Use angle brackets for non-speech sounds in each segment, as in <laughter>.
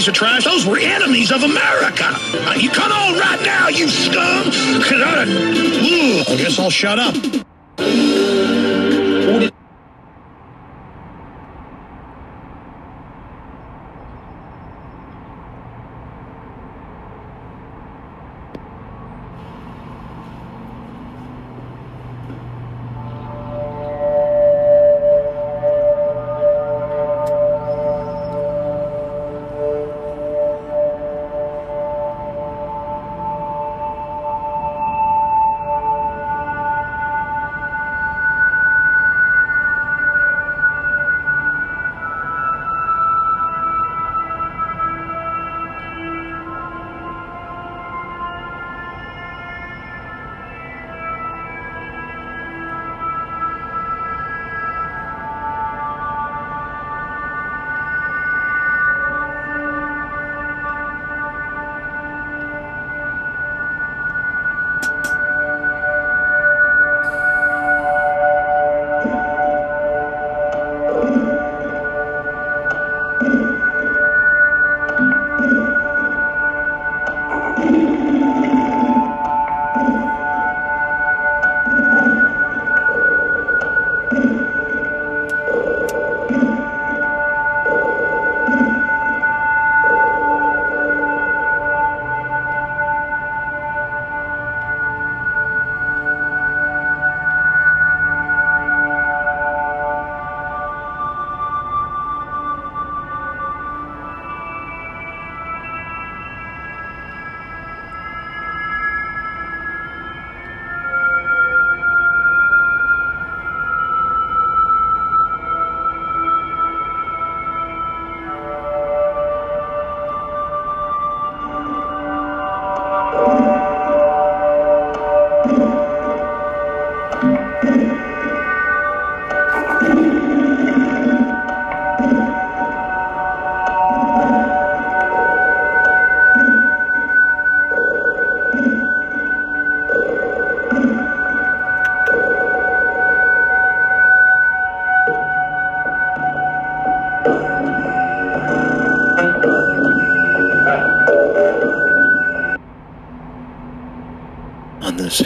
piece of trash. Those were enemies of America. Uh, you come on right now, you scum. <laughs> I guess I'll shut up.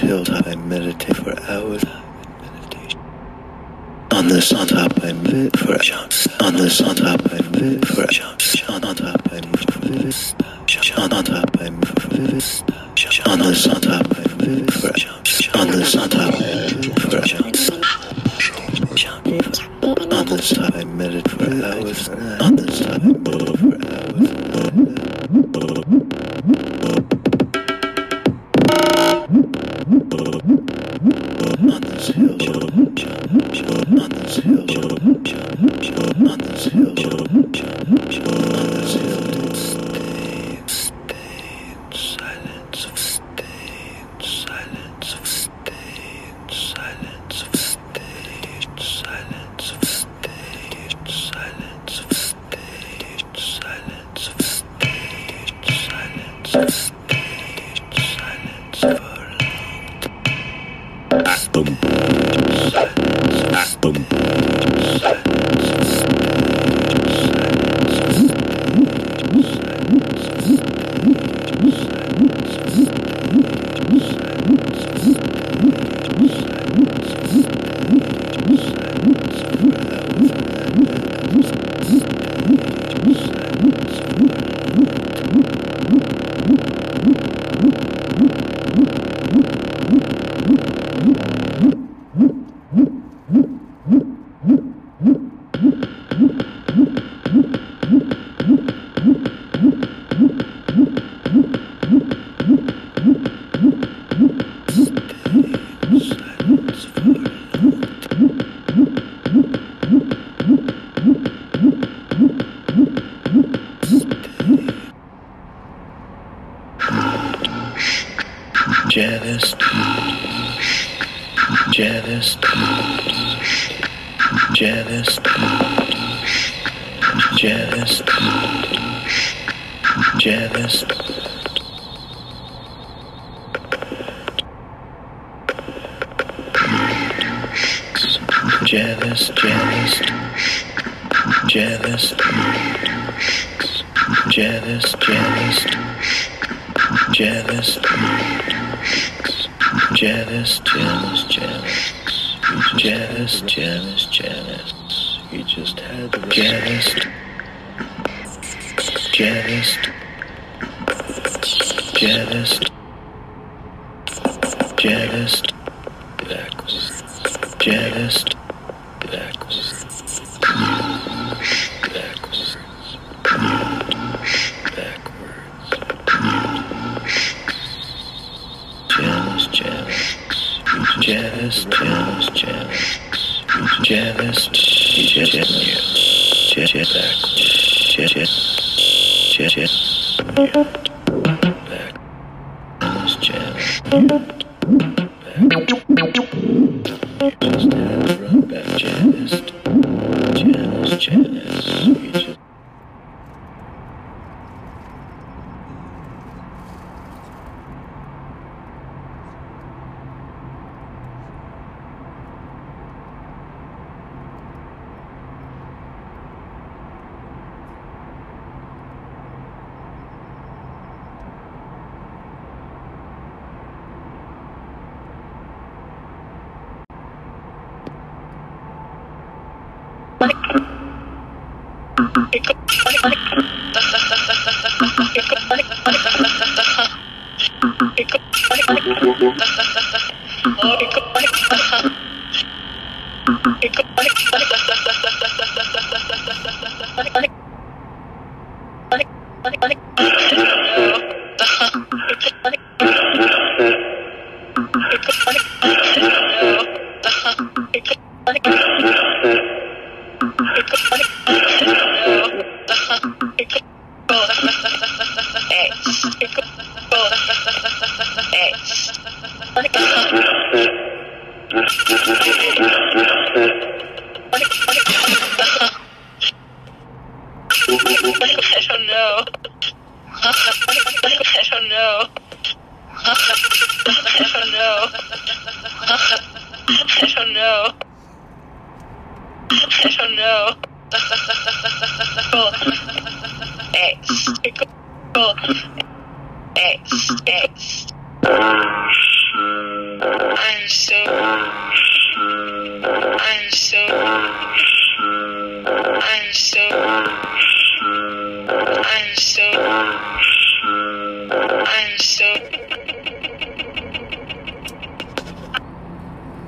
Hilltop, I meditate for hours. On this on top, I lit for jumps. On this on top, I lit for jumps. On on top, I this. On on top, I move for this. On this on top, I lit for jumps. On this on top, I lit for jumps. On this top, I meditate for hours. On this top, I move for hours. On this hill, on this hill, Boom. Boom. Janice. Janice. Janice. Janice. Janice, Janice, Janice, Janice, Janice, Janice, Janice, Janice, Janice, Janice, Janice, Janice. You just had the worst. Janice, Janice, Janice, Janice, Janice. Janice, Janice, Janice, Janice, Janice, Janice, Janice, back, Janice, Janice, just balik balik balik balik balik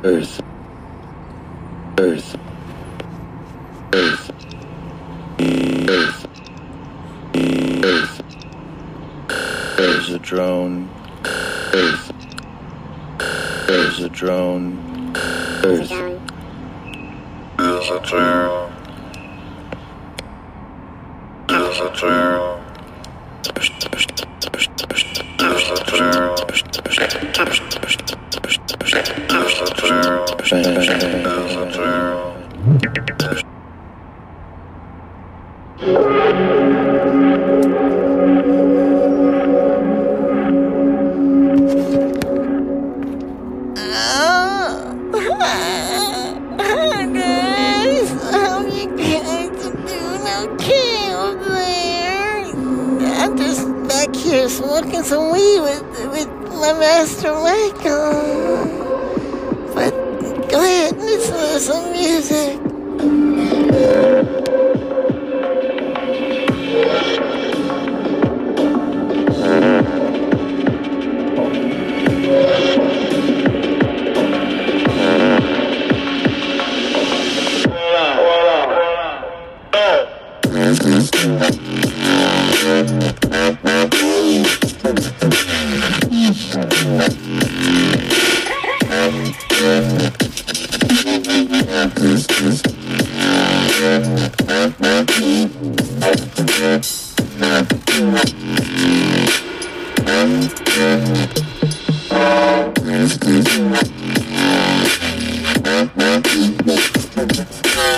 Earth. here's looking so wee with, with my master Michael. But go ahead and listen to some music.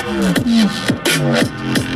Yeah.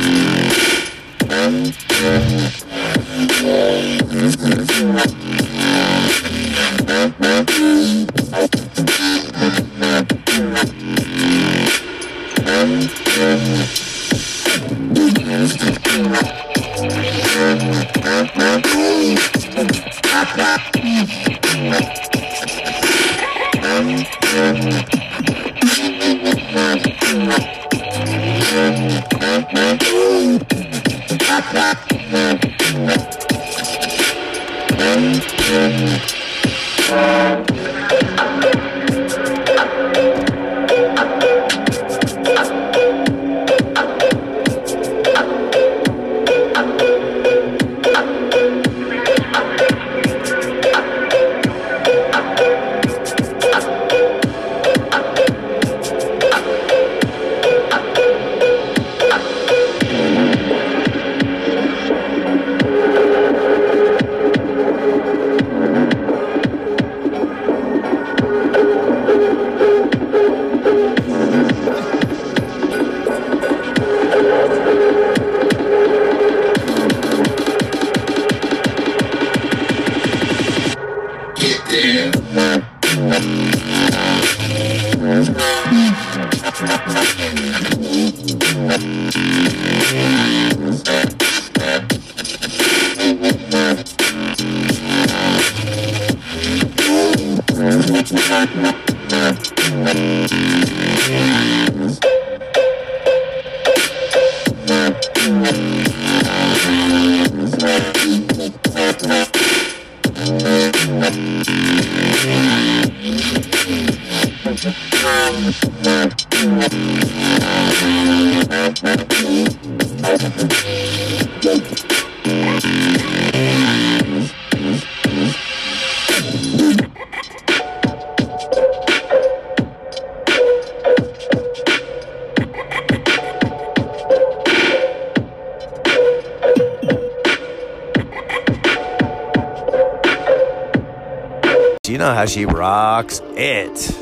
You know how she rocks it?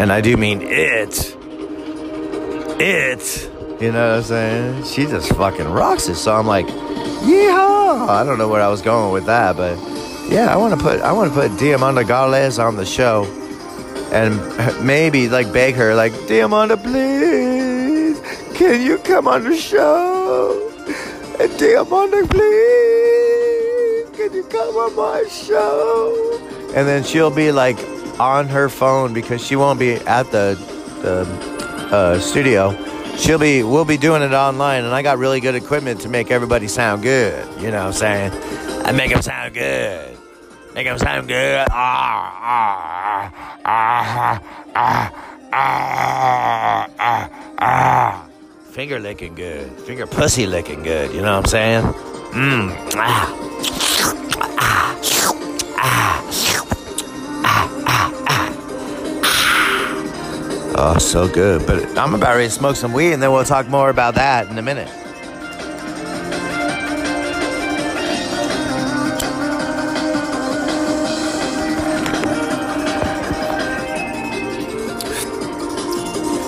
And I do mean it. It. You know what I'm saying? She just fucking rocks it. So I'm like, yeehaw! I don't know where I was going with that, but yeah, I want to put I want to put Diamanda Galás on the show, and maybe like beg her, like Diamanda, please, can you come on the show? And Diamanda, please, can you come on my show? And then she'll be like on her phone because she won't be at the the uh, studio. She'll be we'll be doing it online, and I got really good equipment to make everybody sound good. You know what I'm saying? I make them sound good. Make them sound good. Ah, ah, ah, ah, ah, ah, ah. Finger licking good. Finger pussy licking good. You know what I'm saying? Mmm. Ah. Ah. Ah. Oh, so good. But I'm about ready to smoke some weed, and then we'll talk more about that in a minute.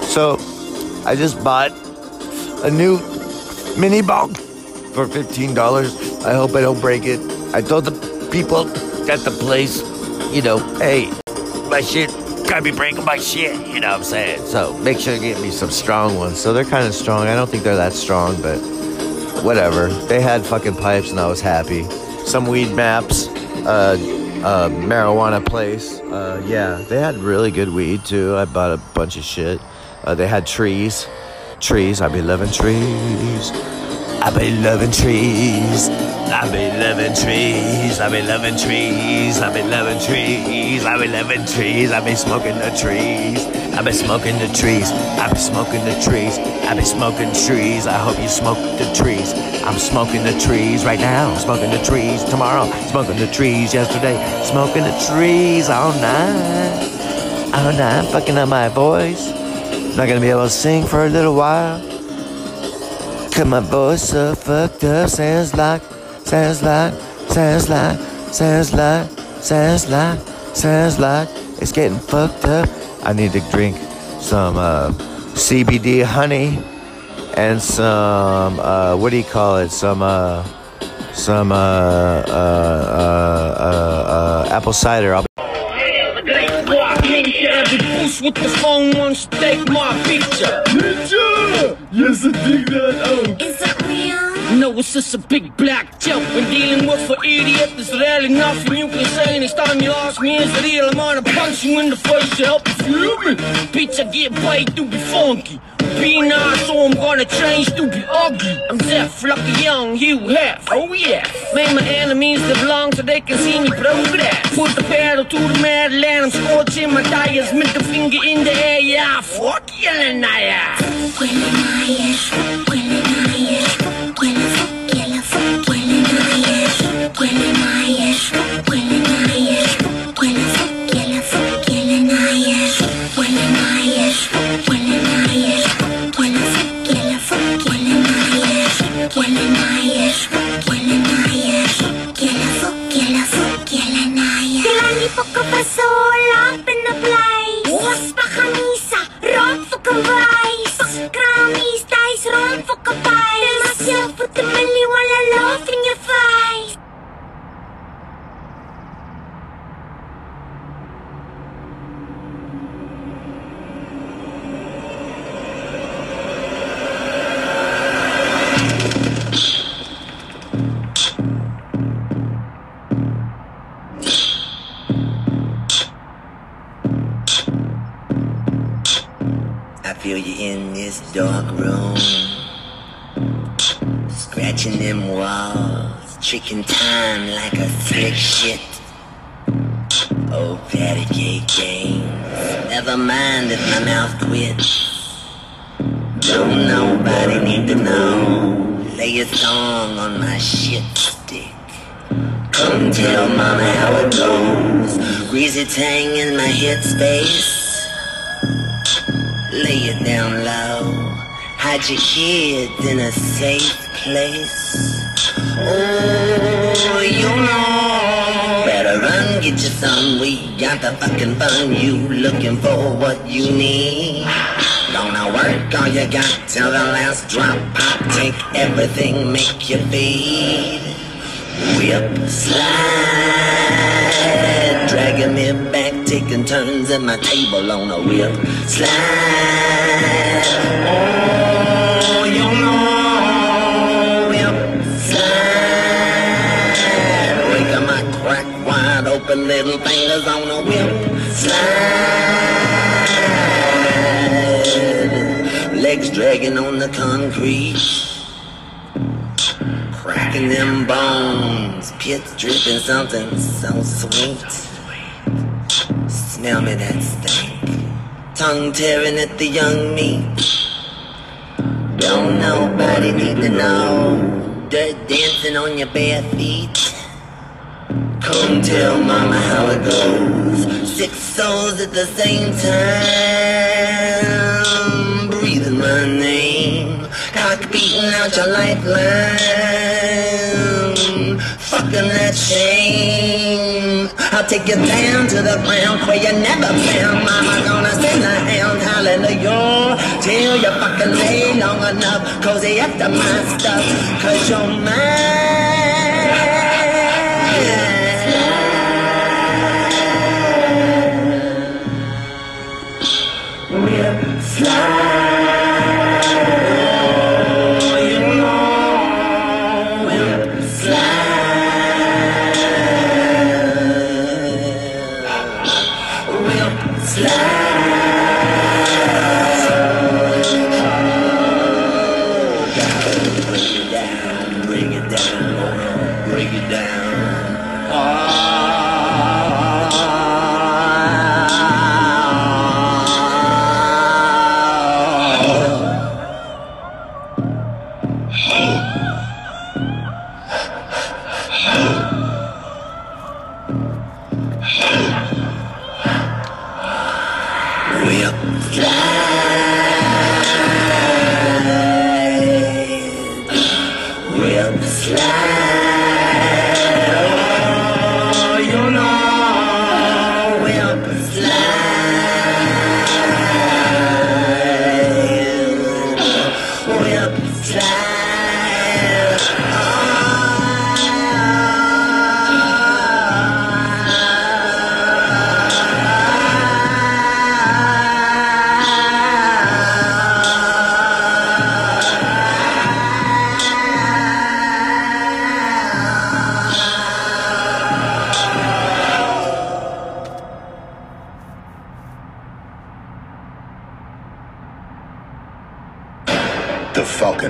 So, I just bought a new mini bong for $15. I hope I don't break it. I told the people at the place, you know, hey, my shit gotta be breaking my shit, you know what I'm saying? So make sure to get me some strong ones. So they're kind of strong. I don't think they're that strong, but whatever. They had fucking pipes and I was happy. Some weed maps, uh, uh, marijuana place. Uh, yeah, they had really good weed too. I bought a bunch of shit. Uh, they had trees. Trees. I be loving trees. I be loving trees. I be loving trees. I've been loving trees. I've been loving trees. I be loving trees. I be smoking the trees. I've been smoking the trees. I've been smoking the trees. I be smoking trees. I hope you smoke the trees. I'm smoking the trees right now. Smoking the trees tomorrow. Smoking the trees yesterday. Smoking the trees all night. All night. Fucking up my voice. Not gonna be able to sing for a little while. Cause my voice so fucked up. Sounds like, sounds like, sounds like, sounds like, Sounds like, sounds like it's getting fucked up. I need to drink some uh, CBD honey and some uh, what do you call it? Some uh, some uh, uh, uh, uh, uh, apple cider. I'll with the phone wants to take my picture. Yes, I dig that out. No, it's just a big black joke. When dealing with an idiot, there's really nothing you can say. Next time you ask me, is it real? I'm gonna punch you in the face to help you feel me. Bitch, I get paid to be funky. Be nice, so I'm gonna change to be ugly. I'm deaf, lucky young, you have. Oh yeah. Make my enemies that belong so they can see me progress. Put the pedal to the metal and I'm scorching my tires. Middle finger in the air, yeah. Fuck you, huele Myers, When I escape. Come tell mama how it goes. Greasy tang in my head space. Lay it down low. Hide your kids in a safe place. Oh, you know. Better run, get you some. We got the fucking fun. You looking for what you need. Work all you got till the last drop. Pop, take everything, make you feed. Whip, slide, dragging me back, taking turns at my table on a whip, slide. Oh, you know, whip, slide. Break my crack wide open little fingers on a whip, slide. Dragging on the concrete cracking them bones, pits dripping something so sweet. Smell me that stink, tongue tearing at the young meat. Don't nobody need to know, dirt dancing on your bare feet. Come tell mama how it goes. Six souls at the same time, my name, cock beating out your lifeline, fucking that shame. I'll take you down to the ground where you never found. Mama gonna send a hound, hallelujah. Till you fucking lay long enough, cozy after my stuff, cause you're mine.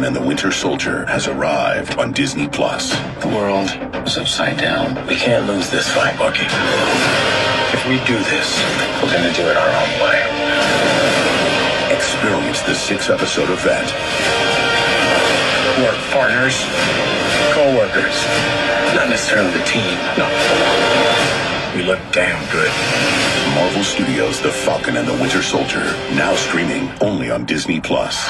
Falcon and the Winter Soldier has arrived on Disney Plus. The world is upside down. We can't lose this fight, Bucky. If we do this, we're gonna do it our own way. Experience the six-episode event. Work partners, co-workers, not necessarily the team. No. We look damn good. Marvel Studios' The Falcon and the Winter Soldier, now streaming only on Disney Plus.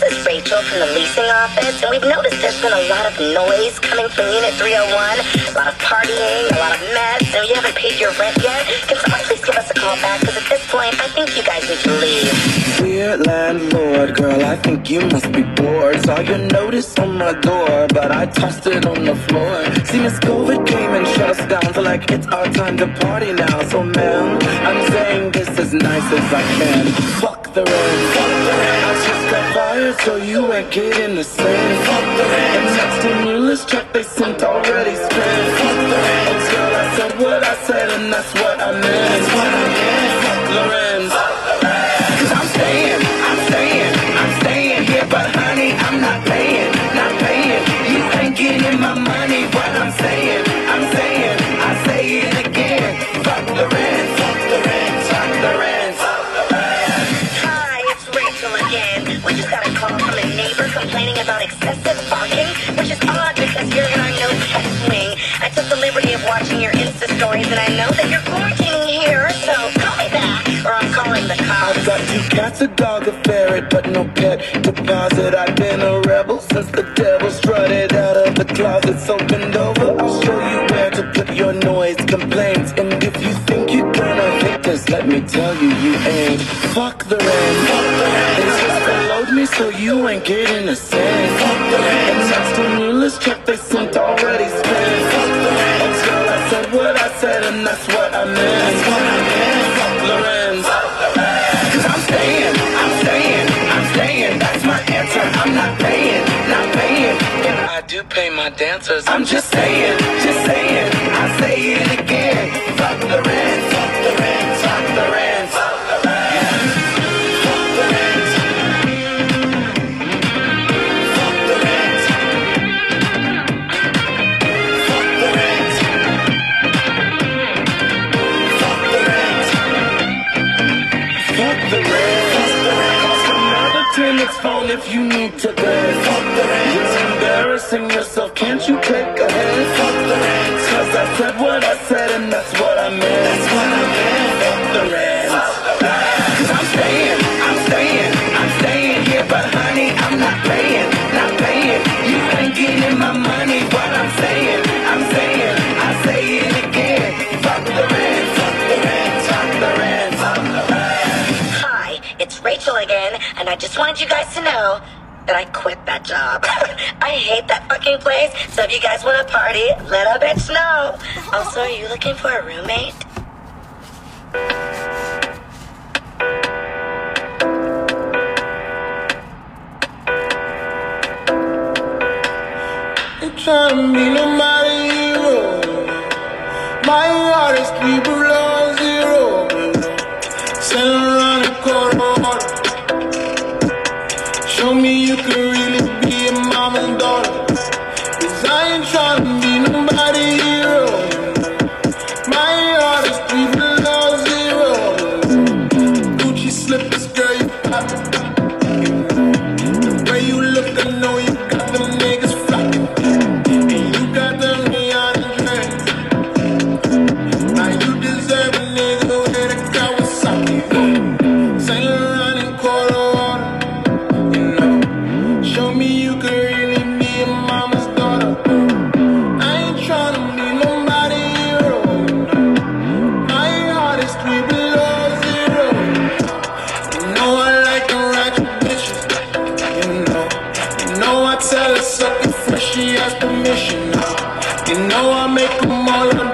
This is Rachel from the leasing office, and we've noticed there's been a lot of noise coming from Unit 301, a lot of partying, a lot of mess, and you haven't paid your rent yet, can someone please give us a call back? Because at this point, I think you guys need to leave. Dear landlord, girl, I think you must be bored. Saw your notice on my door, but I tossed it on the floor. See, Miss COVID came and shut us down, so like it's our time to party now. So, ma'am, I'm saying this as nice as I can. Fuck the rent, fuck the rent. Got fired, so you ain't getting the same. Fuck the rent. And that stimulus check they sent already spent. Girl, I said what I said, and that's what I meant. That's what I meant. Know that you're quarantining here, so call me back, or I'm calling the cops. I've got two cats, a dog, a ferret, but no pet deposit. I've been a rebel since the devil strutted out of the closet. So bend over, I'll show you where to put your noise complaints. And if you think you're gonna hate this, let me tell you, you ain't. Fuck the rent. They just followed me, so you ain't getting a cent. The. And that stimulus check they sent already said, and that's what I meant. That's what I meant. Fuck rent. Cause I'm staying, I'm staying, I'm staying. That's my answer. I'm not paying, not paying. I do pay my dancers. I'm just saying, just saying. Quit that job. <laughs> I hate that fucking place, so if you guys want to party, let a bitch know. Also, are you looking for a roommate? Ain't trying to be nobody hero. My heart is three below You know I make them all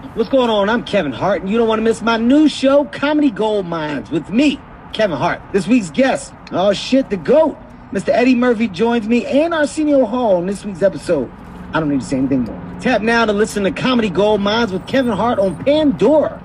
What's going on? I'm Kevin Hart, and you don't want to miss my new show, Comedy Gold Minds, with me, Kevin Hart. This week's guest, oh shit, the GOAT, Mr. Eddie Murphy joins me and Arsenio Hall on this week's episode. I don't need to say anything more. Tap now to listen to Comedy Gold Minds with Kevin Hart on Pandora.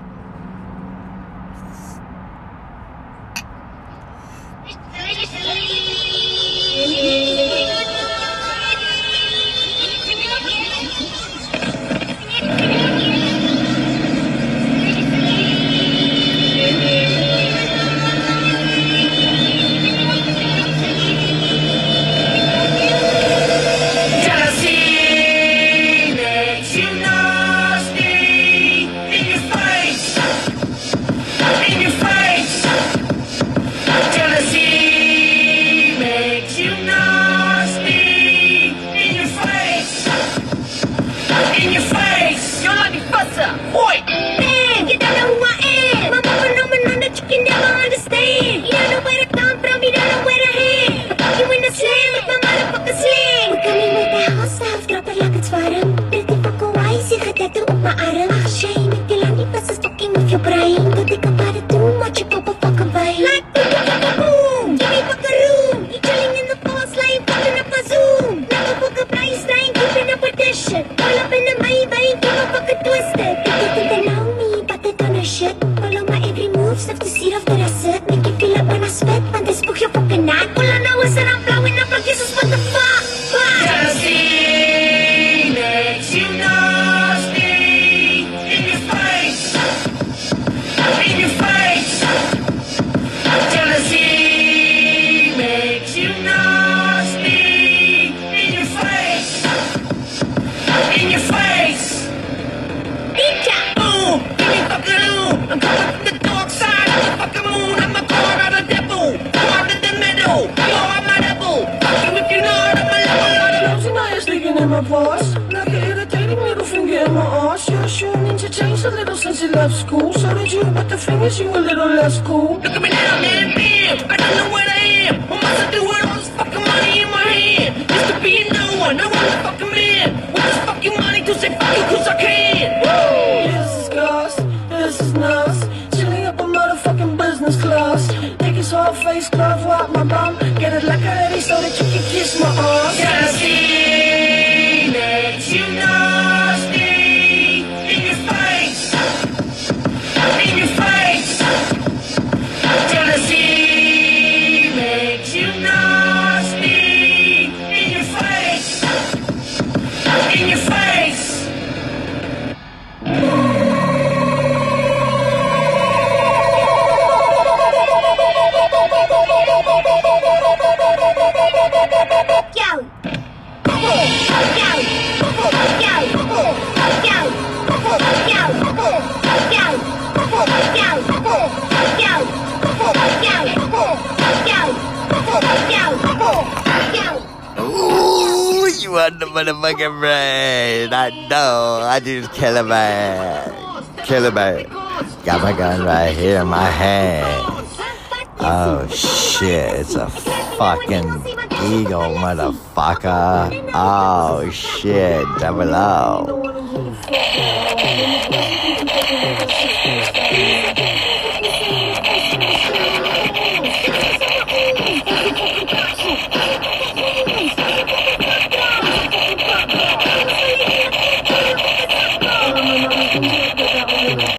wish you a little less cool. Look at me now, man, man. I don't know what I am. What must I do with all this fucking money in my hand? Used to be no one, now I'm a fucking man. With this fucking money to say fuck you, cause I can. Whoa. This is glass, this is nuts. Chilling up a motherfucking business class. Take his whole face glass. motherfucking brain. I know. I just kill a man. Kill a man. Got my gun right here in my hand. Oh shit, it's a fucking eagle, motherfucker. Oh shit, double O.